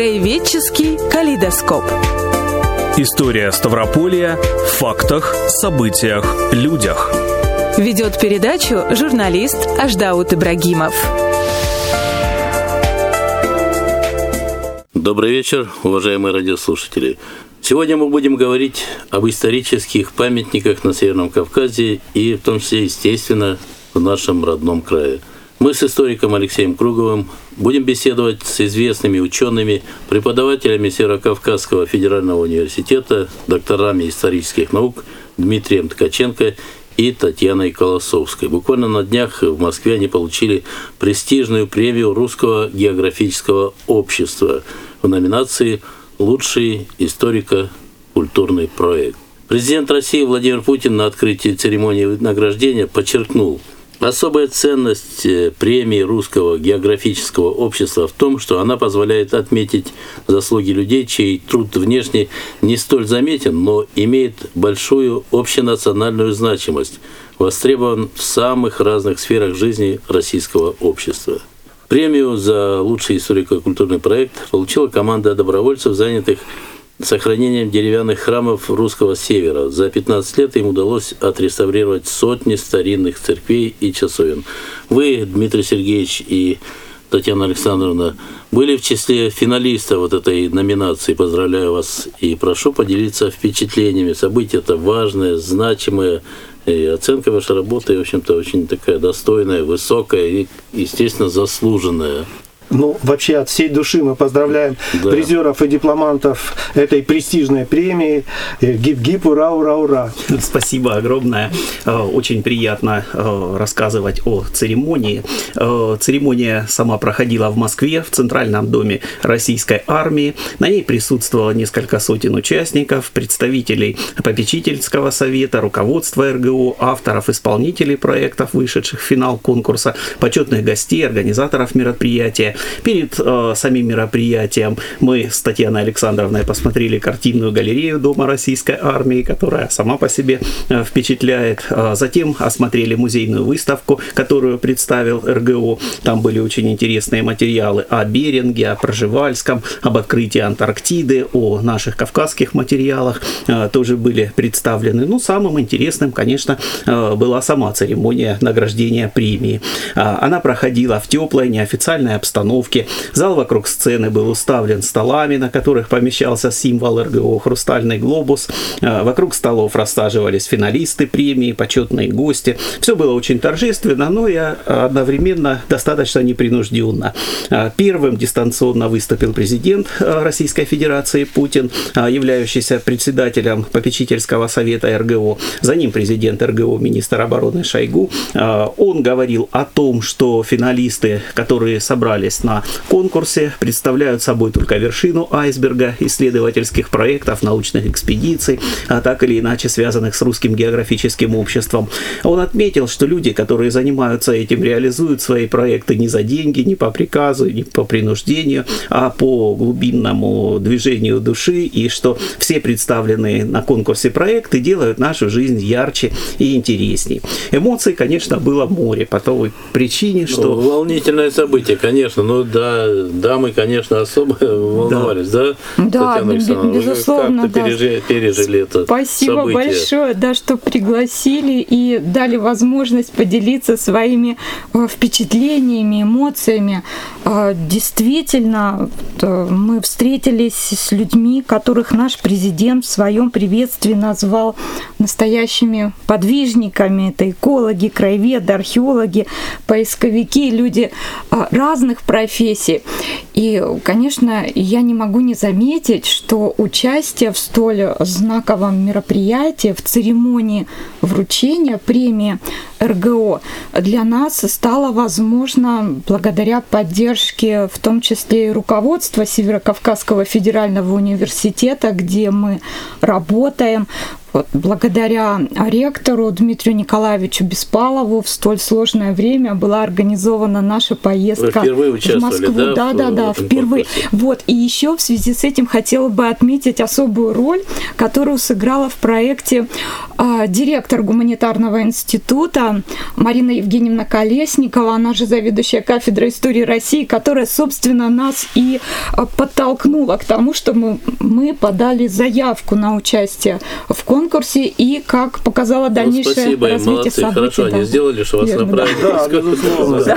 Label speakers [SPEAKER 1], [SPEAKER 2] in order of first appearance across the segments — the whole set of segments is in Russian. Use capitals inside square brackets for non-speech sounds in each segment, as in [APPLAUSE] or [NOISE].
[SPEAKER 1] Краеведческий калейдоскоп.
[SPEAKER 2] История Ставрополья в фактах, событиях, людях.
[SPEAKER 1] Ведет передачу журналист Аждаут Ибрагимов.
[SPEAKER 3] Добрый вечер, уважаемые радиослушатели. Сегодня мы будем говорить об исторических памятниках на Северном Кавказе и в том числе, естественно, в нашем родном крае. Мы с историком Алексеем Круговым будем беседовать с известными учеными, преподавателями Северокавказского федерального университета, докторами исторических наук Дмитрием Ткаченко и Татьяной Колосовской. Буквально на днях в Москве они получили престижную премию Русского географического общества в номинации «Лучший историко-культурный проект». Президент России Владимир Путин на открытии церемонии награждения подчеркнул – Особая ценность э, премии Русского географического общества в том, что она позволяет отметить заслуги людей, чей труд внешне не столь заметен, но имеет большую общенациональную значимость, востребован в самых разных сферах жизни российского общества. Премию за лучший историко-культурный проект получила команда добровольцев, занятых сохранением деревянных храмов русского севера. За 15 лет им удалось отреставрировать сотни старинных церквей и часовен. Вы, Дмитрий Сергеевич и Татьяна Александровна, были в числе финалистов вот этой номинации. Поздравляю вас и прошу поделиться впечатлениями. Событие это важное, значимое. И оценка вашей работы, в общем-то, очень такая достойная, высокая и, естественно, заслуженная.
[SPEAKER 4] Ну, вообще от всей души мы поздравляем да. призеров и дипломантов этой престижной премии. Э, гип-гип, ура, ура, ура.
[SPEAKER 5] Спасибо огромное. Э, очень приятно э, рассказывать о церемонии. Церемония сама проходила в Москве, в Центральном доме Российской армии. На ней присутствовало несколько сотен участников, представителей попечительского совета, руководства РГО, авторов, исполнителей проектов, вышедших в финал конкурса, почетных гостей, организаторов мероприятия. Перед э, самим мероприятием мы с Татьяной Александровной посмотрели картинную галерею Дома Российской Армии, которая сама по себе э, впечатляет. Э, затем осмотрели музейную выставку, которую представил РГО. Там были очень интересные материалы о Беринге, о Проживальском, об открытии Антарктиды, о наших кавказских материалах э, тоже были представлены. Ну, самым интересным, конечно, э, была сама церемония награждения премии. Э, она проходила в теплой, неофициальной обстановке обстановке. Зал вокруг сцены был уставлен столами, на которых помещался символ РГО «Хрустальный глобус». А, вокруг столов рассаживались финалисты премии, почетные гости. Все было очень торжественно, но и одновременно достаточно непринужденно. А, первым дистанционно выступил президент а, Российской Федерации Путин, являющийся председателем попечительского совета РГО. За ним президент РГО, министр обороны Шойгу. Он говорил о том, что финалисты, которые собрались на конкурсе, представляют собой только вершину айсберга исследовательских проектов, научных экспедиций, а так или иначе связанных с русским географическим обществом. Он отметил, что люди, которые занимаются этим, реализуют свои проекты не за деньги, не по приказу, не по принуждению, а по глубинному движению души, и что все представленные на конкурсе проекты делают нашу жизнь ярче и интересней. Эмоций, конечно, было море по той причине, что...
[SPEAKER 3] Ну, волнительное событие, конечно, ну да, дамы, конечно, особо [LAUGHS] волновались, да?
[SPEAKER 6] Да, да безусловно,
[SPEAKER 3] как да. Пережили, пережили это
[SPEAKER 6] Спасибо
[SPEAKER 3] событие.
[SPEAKER 6] большое, да, что пригласили и дали возможность поделиться своими э, впечатлениями, эмоциями. Э, действительно, мы встретились с людьми, которых наш президент в своем приветствии назвал настоящими подвижниками. Это экологи, краеведы, археологи, поисковики, люди э, разных профессии. И, конечно, я не могу не заметить, что участие в столь знаковом мероприятии, в церемонии вручения премии РГО для нас стало возможно благодаря поддержке в том числе и руководства Северокавказского федерального университета, где мы работаем, вот, благодаря ректору Дмитрию Николаевичу Беспалову в столь сложное время была организована наша поездка
[SPEAKER 3] Вы в Москву.
[SPEAKER 6] Да, да, да, да. а, впервые.
[SPEAKER 3] конкурсе.
[SPEAKER 6] Вот, и еще в связи с этим хотела бы отметить особую роль, которую сыграла в проекте а, директор гуманитарного института Марина Евгеньевна Колесникова, она же заведующая кафедрой истории России, которая, собственно, нас и а, подтолкнула к тому, что мы, мы подали заявку на участие в конкурсе и, как показало
[SPEAKER 3] Ну,
[SPEAKER 6] дальнейшее
[SPEAKER 3] спасибо им,
[SPEAKER 6] развитие
[SPEAKER 3] молодцы,
[SPEAKER 6] событий.
[SPEAKER 3] хорошо
[SPEAKER 6] да.
[SPEAKER 3] они сделали, что вас
[SPEAKER 6] Верно, да.
[SPEAKER 3] направили.
[SPEAKER 4] Да, [LAUGHS]
[SPEAKER 3] за-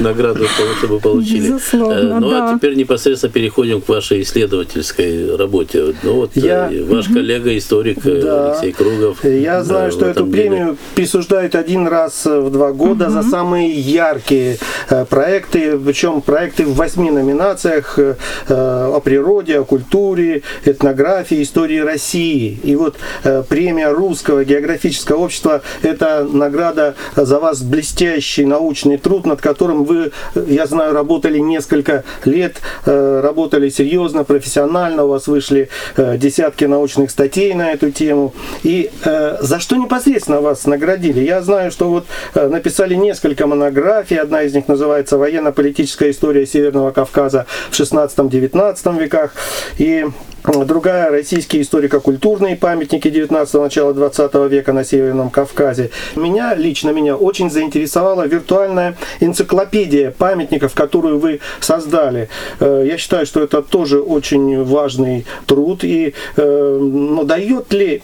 [SPEAKER 3] награду, чтобы получили.
[SPEAKER 6] Безусловно,
[SPEAKER 3] Э, Ну,
[SPEAKER 6] да.
[SPEAKER 3] а теперь непосредственно переходим к вашей исследовательской работе. Ну, вот
[SPEAKER 4] Я-
[SPEAKER 3] э, ваш коллега, историк э,
[SPEAKER 4] Да.
[SPEAKER 3] Алексей Кругов.
[SPEAKER 4] Я
[SPEAKER 3] да,
[SPEAKER 4] знаю, что эту
[SPEAKER 3] деле.
[SPEAKER 4] премию присуждают один раз в два года за самые яркие э, проекты, причем проекты в восьми номинациях э, э, о природе, о культуре, этнографии, истории России. И вот э, премия Русского географического общества – это награда за вас блестящий научный труд, над которым вы, э, я знаю, работали несколько лет, э, работали серьезно, профессионально, у вас вышли э, десятки научных статей на эту тему. И э, за что непосредственно вас наградили? Я знаю, что вот написали несколько монографий, одна из них называется «Военно-политическая история Северного Кавказа в 16-19 веках», и другая «Российские историко-культурные памятники 19 начала 20 века на Северном Кавказе». Меня, лично меня, очень заинтересовала виртуальная энциклопедия памятников, которую вы создали. Э, Я считаю, что это тоже очень важный труд. И э, но дает ли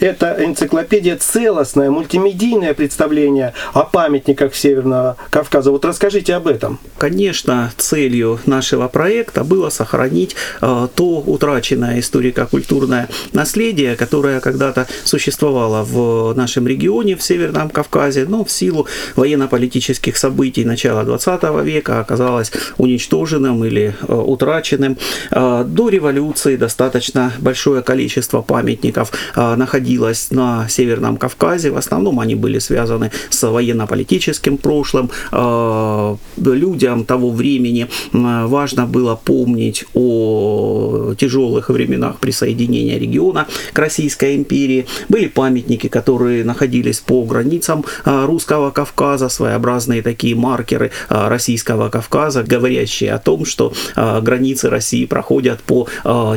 [SPEAKER 4] эта энциклопедия целостное мультимедийное представление о памятниках Северного Кавказа? Вот расскажите об этом.
[SPEAKER 5] Конечно, целью нашего проекта было сохранить э, то утраченное историко-культурное наследие, которое когда-то существовало в нашем регионе, в Северном Кавказе, но в силу военно-политических событий начала 20 века оказалось уничтоженным или э, утраченным. Э, до революции достаточно большое количество памятников э, находилось на Северном Кавказе. В основном они были связаны с военно-политическим прошлым. Людям того времени важно было помнить о тяжелых временах присоединения региона к Российской империи. Были памятники, которые находились по границам а, Русского Кавказа, своеобразные такие маркеры а, Российского Кавказа, говорящие о том, что а, границы России проходят по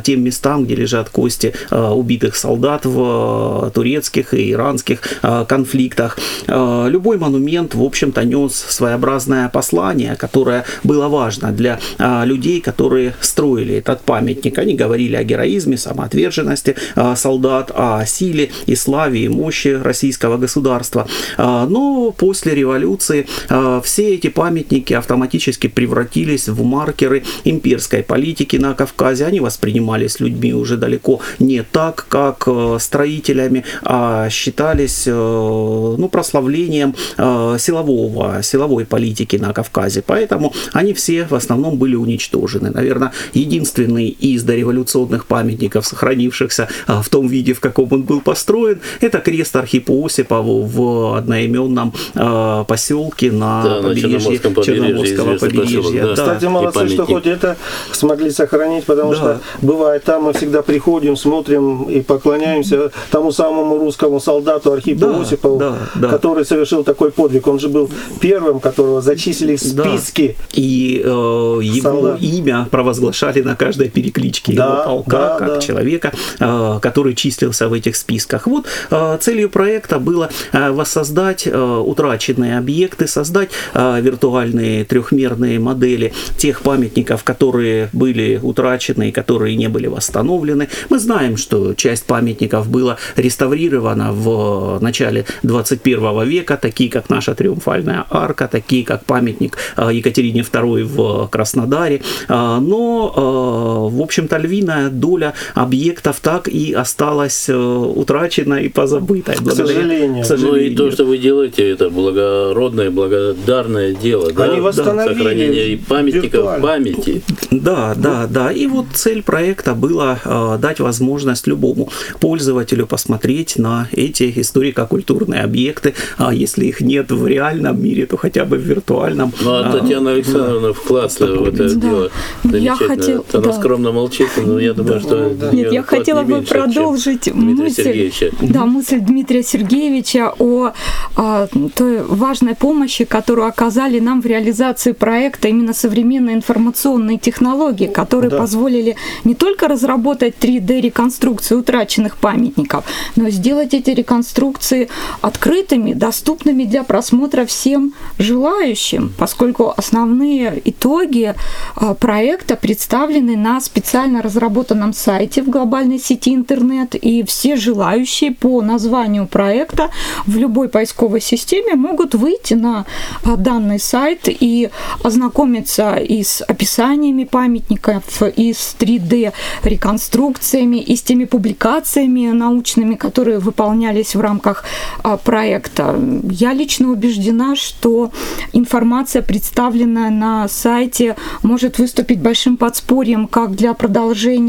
[SPEAKER 5] тем местам, где лежат кости убитых солдат в турецких и иранских конфликтах. Любой монумент, в общем-то, нес своеобразное послание, которое было важно для людей, которые строили этот памятник. Они говорили о героизме, самоотверженности а, солдат, о силе и славе и мощи российского государства. А, Но после революции а, все эти памятники автоматически превратились в маркеры имперской политики на Кавказе. Они воспринимались людьми уже далеко не так, как строителями, а считались ну, прославлением силового, силовой политики на Кавказе. Поэтому они все в основном были уничтожены. Наверное, единственный из дореволюционных памятников, сохранившихся а, в том виде, в каком он был построен, это крест Осипову в одноименном а, поселке на
[SPEAKER 3] Да, на
[SPEAKER 5] побережье
[SPEAKER 3] побережье,
[SPEAKER 5] Черноморского побережья.
[SPEAKER 3] поселок, да.
[SPEAKER 5] да.
[SPEAKER 4] Кстати, молодцы, что хоть это смогли сохранить, потому
[SPEAKER 5] Да.
[SPEAKER 4] что бывает там мы всегда приходим, смотрим и поклоняемся тому самому русскому солдату Архипу
[SPEAKER 5] Да,
[SPEAKER 4] Осипову,
[SPEAKER 5] да, да.
[SPEAKER 4] который совершил такой подвиг. Он же был первым, которого зачислили в
[SPEAKER 5] Да.
[SPEAKER 4] списки.
[SPEAKER 5] И э, его
[SPEAKER 4] Солдат.
[SPEAKER 5] имя провозглашали на каждой перекличке
[SPEAKER 4] Да,
[SPEAKER 5] его полка,
[SPEAKER 4] да,
[SPEAKER 5] как
[SPEAKER 4] да.
[SPEAKER 5] человека, э, который числился в этих списках. Вот э, целью проекта было э, воссоздать утраченные объекты, создать виртуальные трехмерные модели тех памятников, которые были утрачены и которые не были восстановлены. Мы знаем, что часть памятников была реставрирована в начале 21 века, такие как наша триумфальная арка, такие как памятник Екатерине II в Краснодаре. Но, в общем-то, львиная доля объектов так и осталась э, утраченной и позабытой.
[SPEAKER 4] К сожалению.
[SPEAKER 5] К
[SPEAKER 3] Ну и
[SPEAKER 5] сожалению.
[SPEAKER 3] то, что вы делаете, это благородное, благодарное дело. да?
[SPEAKER 4] Они восстановили
[SPEAKER 3] Сохранение и памятников
[SPEAKER 4] виртуально.
[SPEAKER 3] памяти.
[SPEAKER 5] Да, да, да. И вот цель проекта была э, дать возможность любому пользователю посмотреть на эти историко-культурные объекты. А если их нет в реальном мире, то хотя бы в виртуальном.
[SPEAKER 3] Ну, а
[SPEAKER 5] А,
[SPEAKER 3] Татьяна Александровна вклад в это
[SPEAKER 6] Да.
[SPEAKER 3] дело
[SPEAKER 6] Я
[SPEAKER 3] замечательно.
[SPEAKER 6] хотел-
[SPEAKER 3] Она
[SPEAKER 6] да.
[SPEAKER 3] скромно молчит, но я думаю, что...
[SPEAKER 4] да.
[SPEAKER 6] Нет, я хотела бы продолжить
[SPEAKER 3] Дмитрия
[SPEAKER 6] мысль,
[SPEAKER 3] Сергеевича.
[SPEAKER 6] да, мысль Дмитрия Сергеевича о, а, той важной помощи, которую оказали нам в реализации проекта именно современные информационные технологии, которые
[SPEAKER 4] Да.
[SPEAKER 6] позволили не только разработать 3D-реконструкцию утраченных памятников, но и сделать эти реконструкции открытыми, доступными для просмотра всем желающим, поскольку основные итоги а, проекта представлены на специально разработанном сайте в глобальной сети интернет, и все желающие по названию проекта в любой поисковой системе могут выйти на а, данный сайт и ознакомиться и с описаниями памятников, и с 3D-реконструкциями, и с теми публикациями научными, которые выполнялись в рамках а, проекта. Я лично убеждена, что информация, представленная на сайте, может выступить большим подспорьем как для продолжения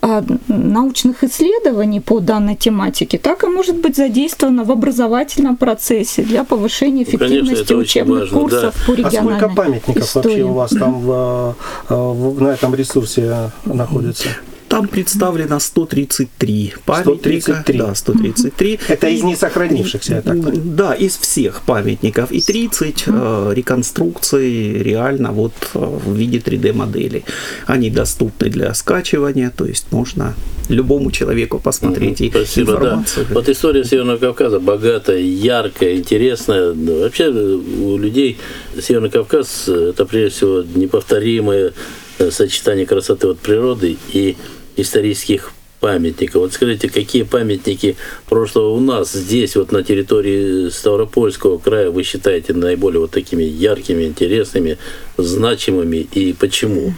[SPEAKER 6] а, научных исследований по данной тематике, так и может быть задействована в образовательном процессе для повышения
[SPEAKER 3] Ну, конечно,
[SPEAKER 6] эффективности
[SPEAKER 3] очень
[SPEAKER 6] учебных
[SPEAKER 3] важно,
[SPEAKER 6] курсов
[SPEAKER 3] да.
[SPEAKER 6] по
[SPEAKER 4] А
[SPEAKER 6] региональной
[SPEAKER 4] сколько памятников
[SPEAKER 6] истории.
[SPEAKER 4] вообще у вас там в, э, в- на этом ресурсе находится?
[SPEAKER 5] Там представлено 133 памятника.
[SPEAKER 4] 133.
[SPEAKER 5] Да, 133.
[SPEAKER 4] Это из несохранившихся, я так понимаю.
[SPEAKER 5] Да, из всех памятников. И 30 э, реконструкций реально вот э, в виде 3D-моделей. Они доступны для скачивания, то есть можно любому человеку посмотреть и
[SPEAKER 3] Спасибо, да.
[SPEAKER 5] информацию.
[SPEAKER 3] Вот история Северного Кавказа богатая, яркая, интересная. Да, Вообще э, у людей Северный Кавказ э, это прежде всего неповторимое сочетание красоты от природы и исторических памятников. Вот скажите, какие памятники прошлого у нас здесь, вот на территории Ставропольского края, вы считаете наиболее вот такими яркими, интересными, значимыми и почему?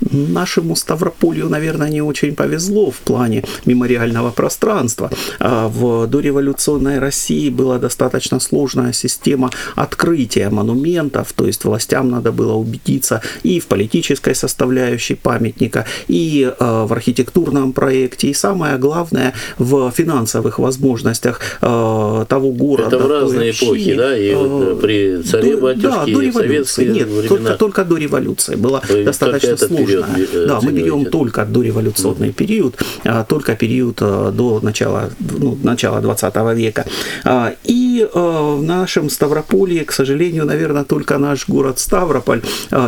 [SPEAKER 5] Нашему Ставрополью, наверное, не очень повезло в плане мемориального пространства. А В дореволюционной России была достаточно сложная система открытия монументов, то есть властям надо было убедиться и в политической составляющей памятника, и э, в архитектурном проекте, и самое главное в финансовых возможностях э, того города.
[SPEAKER 3] Это в разные эпохи, да, и
[SPEAKER 5] Э,
[SPEAKER 3] при царе
[SPEAKER 5] до-
[SPEAKER 3] батюшке,
[SPEAKER 5] да,
[SPEAKER 3] и в советские
[SPEAKER 5] Нет,
[SPEAKER 3] времена.
[SPEAKER 5] Только, только до революции была
[SPEAKER 3] Вы
[SPEAKER 5] достаточно
[SPEAKER 3] этот период, э,
[SPEAKER 5] Да, мы берем только дореволюционный период, а, только период а, до начала, ну, начала 20 века. А, И а, в нашем Ставрополье, к сожалению, наверное, только наш город Ставрополь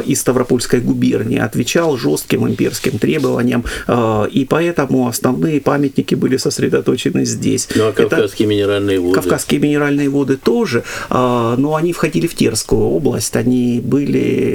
[SPEAKER 5] из Ставропольской губернии отвечал жестким имперским требованиям, и поэтому основные памятники были сосредоточены здесь.
[SPEAKER 3] Ну, а
[SPEAKER 5] Это-
[SPEAKER 3] кавказские минеральные воды?
[SPEAKER 5] Кавказские минеральные воды тоже, а, но они входили в Терскую область, они были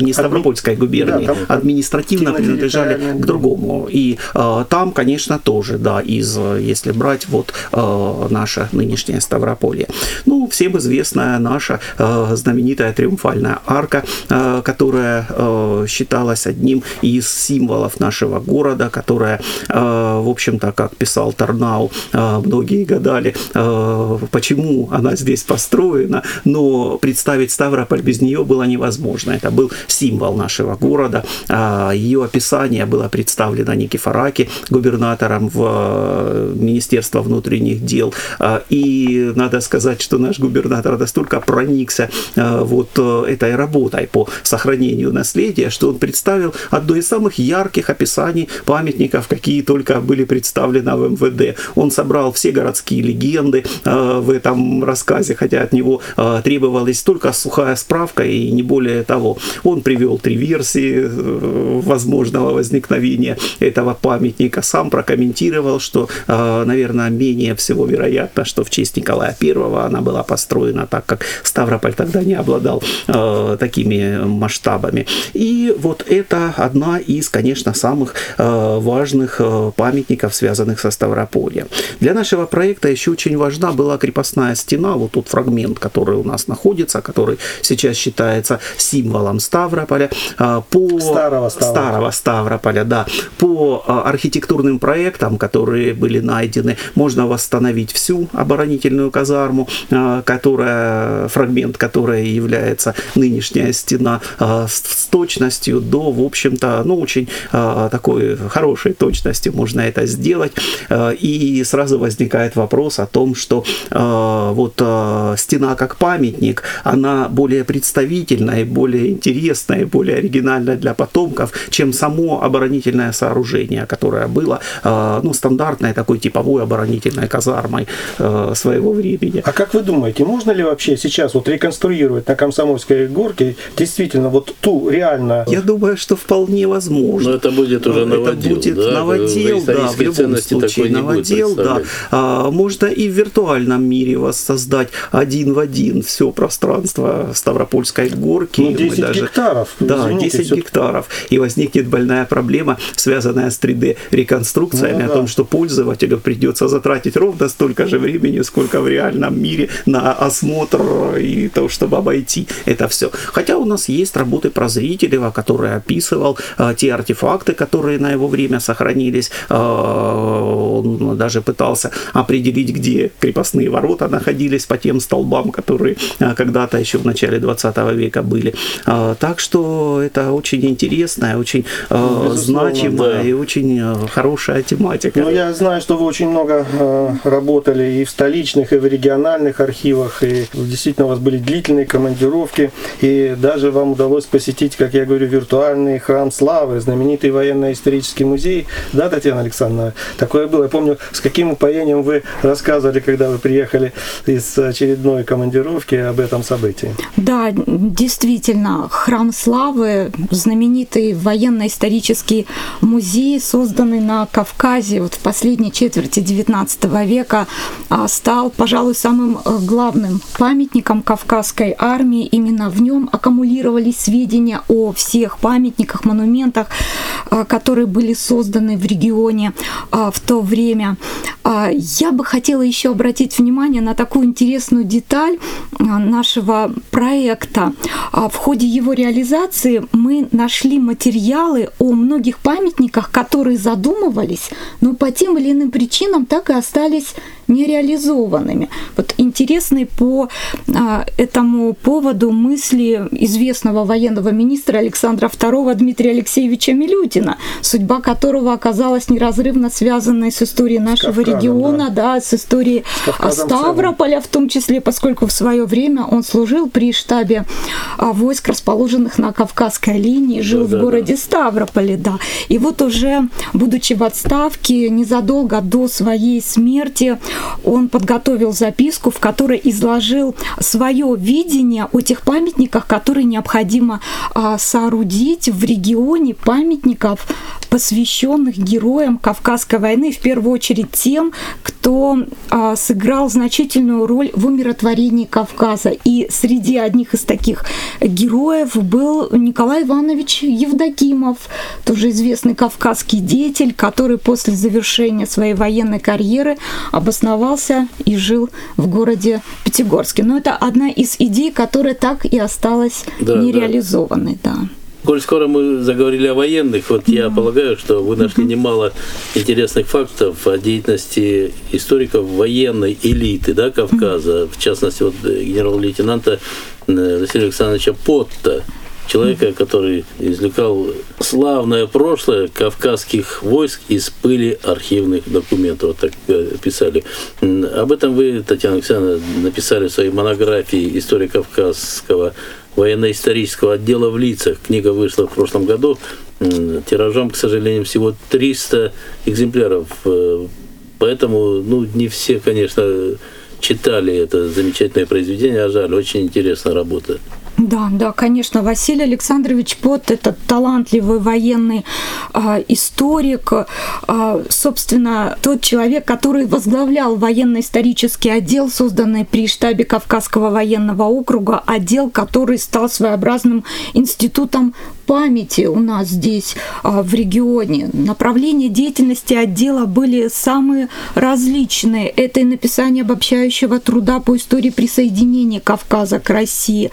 [SPEAKER 5] не Ставропольской губернии,
[SPEAKER 4] Да,
[SPEAKER 5] административно принадлежали к другому. И а, там, конечно, тоже, да, из, если брать вот а, наше нынешнее Ставрополье. Ну, всем известная наша а, знаменитая триумфальная арка, а, которая а, считалась одним из символов нашего города, которая, а, в общем-то, как писал Тарнау, а, многие гадали, а, почему она здесь построена, но представить Ставрополь без нее было невозможно. Это был символ нашего города. А, Ее описание было представлено Никифораки, губернатором в э, Министерство внутренних дел. А, И надо сказать, что наш губернатор настолько проникся э, вот э, этой работой по сохранению наследия, что он представил одно из самых ярких описаний памятников, какие только были представлены в МВД. Он собрал все городские легенды в этом рассказе, хотя от него требовалась только сухая справка и не более того. Он привел три версии э, возможного возникновения этого памятника, сам прокомментировал, что, э, наверное, менее всего вероятно, что в честь Николая I она была построена, так как Ставрополь тогда не обладал э, такими масштабами. И вот это одна из, конечно, самых важных памятников, связанных со Ставропольем. Для нашего проекта еще очень важна была крепостная стена, вот тот фрагмент, который у нас находится, который сейчас считается символом Ставрополя. А, По
[SPEAKER 4] Старого Ставрополя.
[SPEAKER 5] Старого Ставрополя, да. По а, архитектурным проектам, которые были найдены, можно восстановить всю оборонительную казарму, а, которая, фрагмент которой является нынешняя стена, с, точностью до, в общем-то, ну, очень такой хорошей точностью можно это сделать. И сразу возникает вопрос о том, что вот стена как памятник, она более представительная, более интересная, более оригинальная для потомков, чем само оборонительное сооружение, которое было ну, стандартной такой типовой оборонительной казармой своего времени.
[SPEAKER 4] А как вы думаете, можно ли вообще сейчас вот реконструировать на Комсомольской горке действительно вот ту реально...
[SPEAKER 5] Я думаю, что вполне возможно.
[SPEAKER 3] Но это будет уже новодел,
[SPEAKER 5] Это будет
[SPEAKER 3] да?
[SPEAKER 5] новодел, да, в любом случае новодел, да. А, можно и в виртуальном мире воссоздать один в один все пространство Ставропольской горки.
[SPEAKER 4] Ну, 10 даже, гектаров.
[SPEAKER 5] Да, извините, 10 все... гектаров. И возникнет больная проблема, связанная с 3D-реконструкциями, ну, о том, что пользователю придется затратить ровно столько же времени, сколько в реальном мире на осмотр и то, чтобы обойти это все. Хотя у нас есть работы про Зрителева, который описывал а, те артефакты, которые на его время сохранились. А, он даже пытался определить, где крепостные ворота находились по тем столбам, которые а, когда-то еще в начале 20 века были. А, так что это очень интересная, очень ну, значимая да. и очень хорошая тематика.
[SPEAKER 4] Ну, я знаю, что вы очень много работали и в столичных, и в региональных архивах, и действительно у вас были длительные командировки, и даже вам удалось посетить, как я говорю, виртуальный храм славы, знаменитый военно-исторический музей. Да, Татьяна Александровна? Такое было. Я помню, с каким упоением вы рассказывали, когда вы приехали из очередной командировки об этом событии.
[SPEAKER 6] Да, действительно, храм славы, знаменитый военно-исторический музей, созданный на Кавказе вот в последней четверти XIX века, а, стал, пожалуй, самым э, главным памятником Кавказской армии. Именно в нем аккумулировались сведения о всех памятниках, монументах, а, которые были созданы в регионе а, в то время. Я бы хотела еще обратить внимание на такую интересную деталь нашего проекта. В ходе его реализации мы нашли материалы о многих памятниках, которые задумывались, но по тем или иным причинам так и остались нереализованными. Вот интересные по а, этому поводу мысли известного военного министра Александра II Дмитрия Алексеевича Милютина, судьба которого оказалась неразрывно связанной с историей нашего Кавказом, региона, да. да, с историей с Ставрополя в том числе, поскольку в свое время он служил при штабе а, войск, расположенных на Кавказской линии, жил да, в городе да. Ставрополе, да. И вот уже, будучи в отставке, незадолго до своей смерти, он подготовил записку, в которой изложил свое видение о тех памятниках, которые необходимо а, соорудить в регионе памятников, посвященных героям Кавказской войны, в первую очередь тем, кто а, сыграл значительную роль в умиротворении Кавказа. И среди одних из таких героев был Николай Иванович Евдокимов, тоже известный кавказский деятель, который после завершения своей военной карьеры обосновался и жил в городе Пятигорске. Но это одна из идей, которая так и осталась да, нереализованной. Да. Да.
[SPEAKER 3] Коль скоро мы заговорили о военных, вот я полагаю, что вы нашли немало интересных фактов о деятельности историков военной элиты да, Кавказа, в частности, вот э, генерал-лейтенанта э, Василия Александровича Потта, человека, который извлекал славное прошлое кавказских войск из пыли архивных документов, вот так э, писали. Об этом вы, Татьяна Александровна, написали в своей монографии «История кавказского военно-исторического отдела в лицах. Книга вышла в прошлом году. Тиражом, к сожалению, всего 300 экземпляров. Э, поэтому, ну, не все, конечно, читали это замечательное произведение, а жаль, очень интересная работа.
[SPEAKER 6] Да, да, конечно, Василий Александрович Пот – это талантливый военный э, историк, э, собственно, тот человек, который возглавлял военно-исторический отдел, созданный при штабе Кавказского военного округа, отдел, который стал своеобразным институтом памяти у нас здесь а, в регионе. Направления деятельности отдела были самые различные. Это и написание обобщающего труда по истории присоединения Кавказа к России.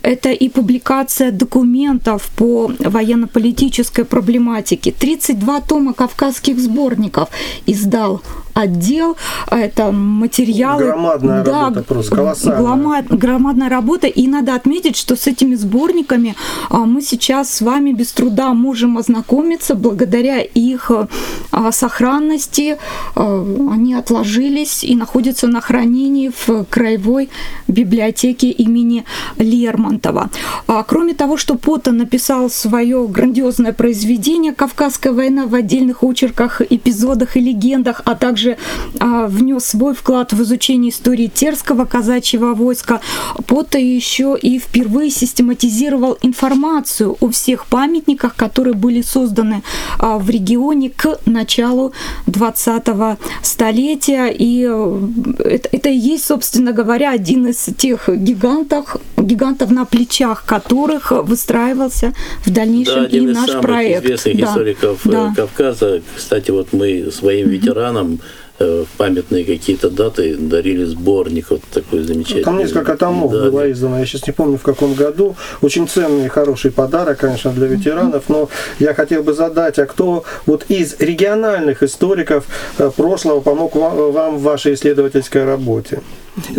[SPEAKER 6] Это и публикация документов по военно-политической проблематике. 32 тома кавказских сборников издал отдел, это материалы.
[SPEAKER 4] Громадная
[SPEAKER 6] да,
[SPEAKER 4] работа просто, колоссальная.
[SPEAKER 6] Громад, громадная работа, и надо отметить, что с этими сборниками а, мы сейчас с вами без труда можем ознакомиться благодаря их а, сохранности. А, они отложились и находятся на хранении в Краевой библиотеке имени Лермонтова. Кроме того, что Пота написал свое грандиозное произведение «Кавказская война» в отдельных очерках, эпизодах и легендах, а также внес свой вклад в изучение истории Терского казачьего войска, Пота еще и впервые систематизировал информацию о всех памятниках, которые были созданы а, в регионе к началу 20-го столетия. И э, это, это и есть, собственно говоря, один из тех гигантов, гигантов на плечах которых выстраивался в дальнейшем да,
[SPEAKER 3] один
[SPEAKER 6] и
[SPEAKER 3] из
[SPEAKER 6] наш
[SPEAKER 3] самых
[SPEAKER 6] проект.
[SPEAKER 3] известных
[SPEAKER 6] да.
[SPEAKER 3] историков э,
[SPEAKER 6] да.
[SPEAKER 3] Кавказа. Кстати, вот мы своим ветеранам Э, памятные какие-то даты дарили сборник вот такой замечательный.
[SPEAKER 4] Там несколько томов да, было издано, я сейчас не помню в каком году. Очень ценный и хороший подарок, конечно, для ветеранов, но я хотел бы задать, а кто вот из региональных историков э, прошлого помог вам в вашей исследовательской работе?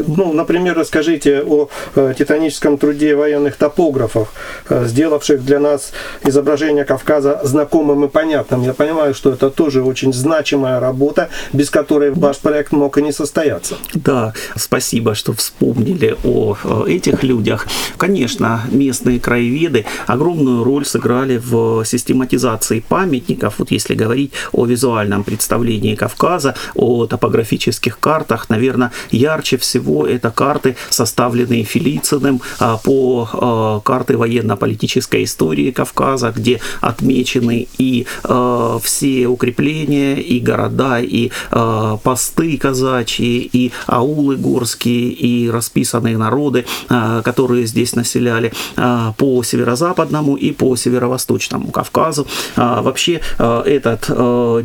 [SPEAKER 4] Ну, например, расскажите о э, титаническом труде военных топографов, э, сделавших для нас изображение Кавказа знакомым и понятным. Я понимаю, что это тоже очень значимая работа, без которой ваш проект мог и не состояться.
[SPEAKER 5] Да, спасибо, что вспомнили о э, этих людях. Конечно, местные краеведы огромную роль сыграли в систематизации памятников. Вот если говорить о визуальном представлении Кавказа, о топографических картах, наверное, ярче всего всего это карты, составленные Филициным а, по а, карты военно-политической истории Кавказа, где отмечены и а, все укрепления, и города, и посты казачьи, и аулы горские, и расписанные народы, которые здесь населяли по северо-западному и по северо-восточному Кавказу. Вообще этот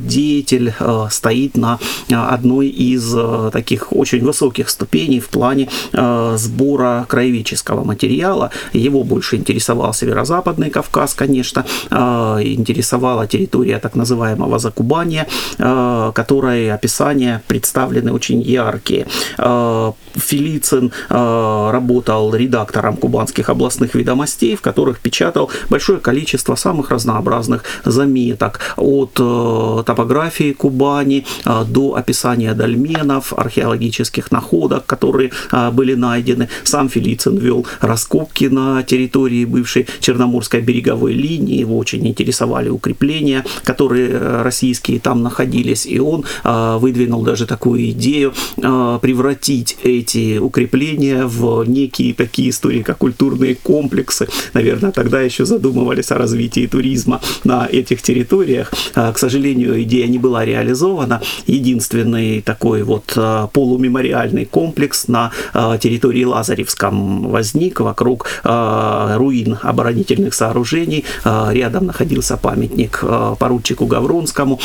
[SPEAKER 5] деятель стоит на одной из таких очень высоких ступеней ступеней в плане э, сбора краеведческого материала. Его больше интересовал северо-западный Кавказ, конечно, э, интересовала территория так называемого Закубания, э, которой описания представлены очень яркие. Э, Филицин э, работал редактором кубанских областных ведомостей, в которых печатал большое количество самых разнообразных заметок от э, топографии Кубани э, до описания дольменов, археологических находок, которые а, были найдены. Сам Филицин вел раскопки на территории бывшей Черноморской береговой линии. Его очень интересовали укрепления, которые э, российские там находились. И он а, выдвинул даже такую идею а, превратить эти укрепления в некие такие историко-культурные комплексы. Наверное, тогда еще задумывались о развитии туризма на этих территориях. К сожалению, идея не была реализована. Единственный такой вот полумемориальный комплекс комплекс на э, территории Лазаревском возник вокруг э, руин оборонительных сооружений. Э, рядом находился памятник поручику Гавронскому.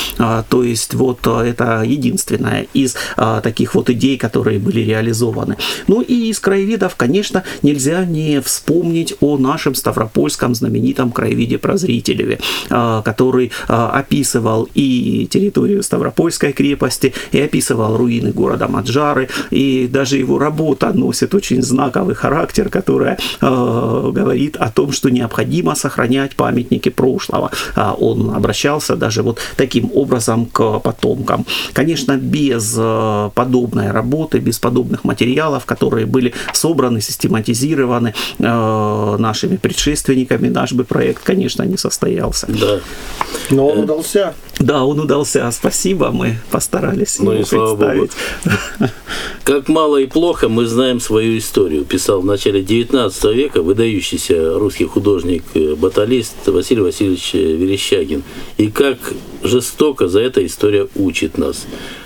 [SPEAKER 5] То есть вот это единственная из таких вот идей, которые были реализованы. Ну и из краеведов, конечно, нельзя не вспомнить о нашем Ставропольском знаменитом краеведе Прозрителеве, который описывал и территорию Ставропольской крепости, и описывал руины города Маджары, и даже его работа носит очень знаковый характер, которая э, говорит о том, что необходимо сохранять памятники прошлого. А он обращался даже вот таким образом к потомкам. Конечно, без э, подобной работы, без подобных материалов, которые были собраны, систематизированы э, нашими предшественниками, наш бы проект, конечно, не состоялся.
[SPEAKER 3] Да.
[SPEAKER 4] Но он удался.
[SPEAKER 5] Да, он удался. Спасибо, мы постарались
[SPEAKER 3] ну его и представить. [LAUGHS] Как мало и плохо мы знаем свою историю, писал в начале XIX века выдающийся русский художник-баталист Василий Васильевич Верещагин. И как жестоко за это история учит нас.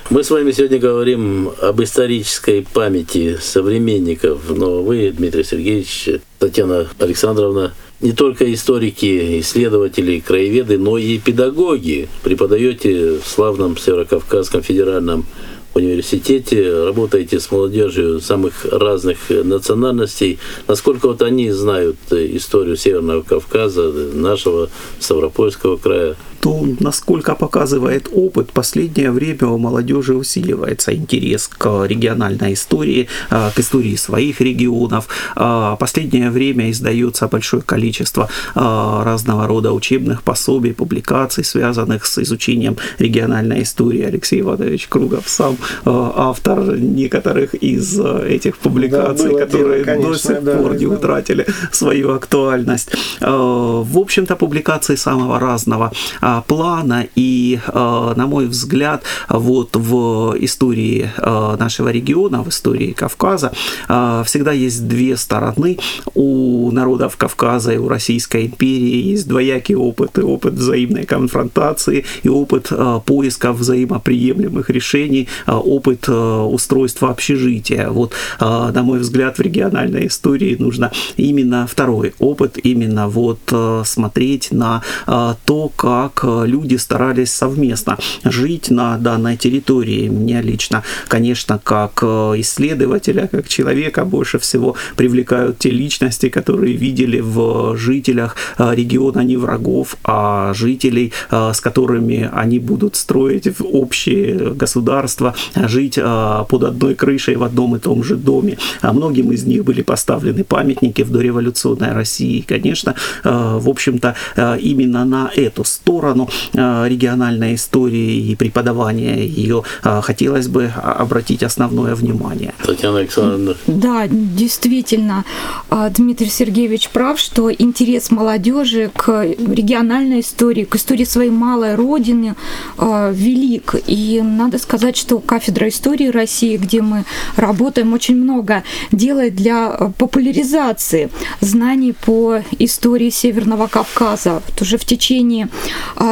[SPEAKER 3] Мы с вами сегодня говорим об исторической памяти современников, но вы, Дмитрий Сергеевич, Татьяна Александровна, не только историки, исследователи, краеведы, но и педагоги. Преподаете в славном Северокавказском федеральном университете, работаете с молодежью самых разных национальностей. Насколько вот они знают историю Северного Кавказа, нашего Ставропольского края?
[SPEAKER 5] То, насколько показывает опыт, последнее время у молодежи усиливается интерес к региональной истории, а, к истории своих регионов. А, последнее время издается большое количество а, разного рода учебных пособий, публикаций, связанных с изучением региональной истории. Алексей Иванович Кругов сам автор некоторых из этих публикаций, да, которые дело, конечно, до сих да, пор не да. утратили свою актуальность. В общем-то, публикации самого разного плана и, на мой взгляд, вот в истории нашего региона, в истории Кавказа, всегда есть две стороны. У народов Кавказа и у Российской империи есть двоякий опыт, и опыт взаимной конфронтации, и опыт поиска взаимоприемлемых решений, опыт устройства общежития. Вот, на мой взгляд, в региональной истории нужно именно второй опыт, именно вот смотреть на то, как люди старались совместно жить на данной территории. Меня лично, конечно, как исследователя, как человека больше всего привлекают те личности, которые видели в жителях региона не врагов, а жителей, с которыми они будут строить общее государство, жить под одной крышей в одном и том же доме. А многим из них были поставлены памятники в дореволюционной России. И, конечно, в общем-то, именно на эту сторону региональной истории и преподавания ее хотелось бы обратить основное внимание.
[SPEAKER 3] Татьяна Александровна.
[SPEAKER 6] Да, действительно, Дмитрий Сергеевич прав, что интерес молодежи к региональной истории, к истории своей малой родины велик. И надо сказать, что кафедра истории России, где мы работаем, очень много делает для популяризации знаний по истории Северного Кавказа. Вот уже в течение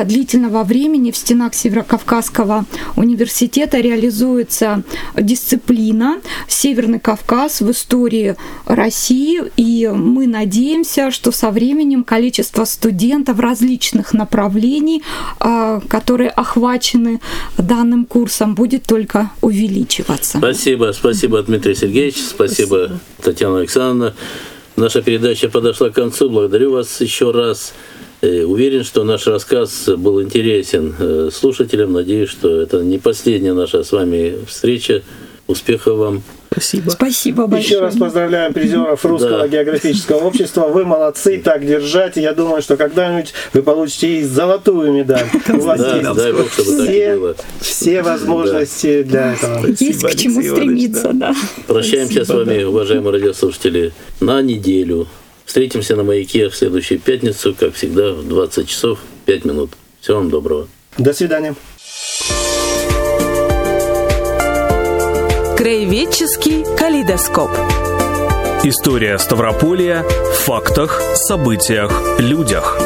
[SPEAKER 6] длительного времени в стенах Северокавказского университета реализуется дисциплина «Северный Кавказ в истории России», и мы надеемся, что со временем количество студентов различных направлений, которые охвачены данным курсом, будет только увеличиваться.
[SPEAKER 3] Спасибо, спасибо, Дмитрий Сергеевич, спасибо, спасибо. Татьяна Александровна. Наша передача подошла к концу. Благодарю вас еще раз. Э, уверен, что наш рассказ был интересен э, слушателям. Надеюсь, что это не последняя наша с вами встреча. Успехов вам!
[SPEAKER 5] Спасибо.
[SPEAKER 6] Спасибо большое.
[SPEAKER 4] Еще раз поздравляем призеров Русского да. географического общества. Вы молодцы, так держать. Я думаю, что когда-нибудь вы получите и золотую медаль. У [LAUGHS] вас да, есть дай Бог, чтобы все, так все возможности да. для этого.
[SPEAKER 6] Есть к чему стремиться, да.
[SPEAKER 3] Прощаемся Спасибо, с вами, да. уважаемые радиослушатели, на неделю. Встретимся на маяке в следующую пятницу, как всегда, в 20 часов 5 минут. Всего вам доброго.
[SPEAKER 4] До свидания.
[SPEAKER 1] Краеведческий калейдоскоп.
[SPEAKER 2] История Ставрополья в фактах, событиях, людях.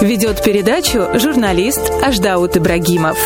[SPEAKER 1] Ведет передачу журналист Аждаут Ибрагимов.